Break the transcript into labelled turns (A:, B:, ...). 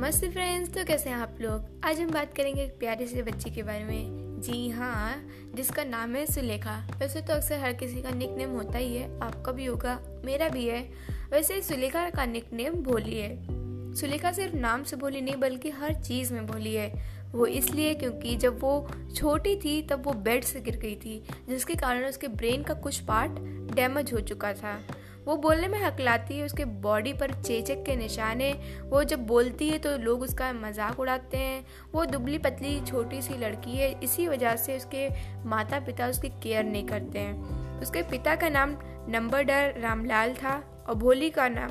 A: नमस्ते फ्रेंड्स तो कैसे हैं आप लोग? आज हम बात करेंगे एक प्यारे से बच्ची के बारे में। जी हाँ जिसका नाम है सुलेखा। वैसे तो अक्सर हर किसी का निक नेम होता ही है, आपका भी होगा, मेरा भी है। वैसे सुलेखा का निक नेम भोली है। सुलेखा सिर्फ़ नाम से भोली नहीं, बल्कि हर चीज़ में भोली है। वो इसलिए क्योंकि जब वो छोटी थी, तब वो बेड से गिर गई थी, जिसके कारण उसके ब्रेन का कुछ पार्ट डैमेज हो चुका था। वो बोलने में हकलाती है, उसके बॉडी पर चेचक के निशाने। वो जब बोलती है तो लोग उसका मज़ाक उड़ाते हैं। वो दुबली पतली छोटी सी लड़की है, इसी वजह से उसके माता पिता उसकी केयर नहीं करते हैं। उसके पिता का नाम नंबर डर रामलाल था और भोली का नाम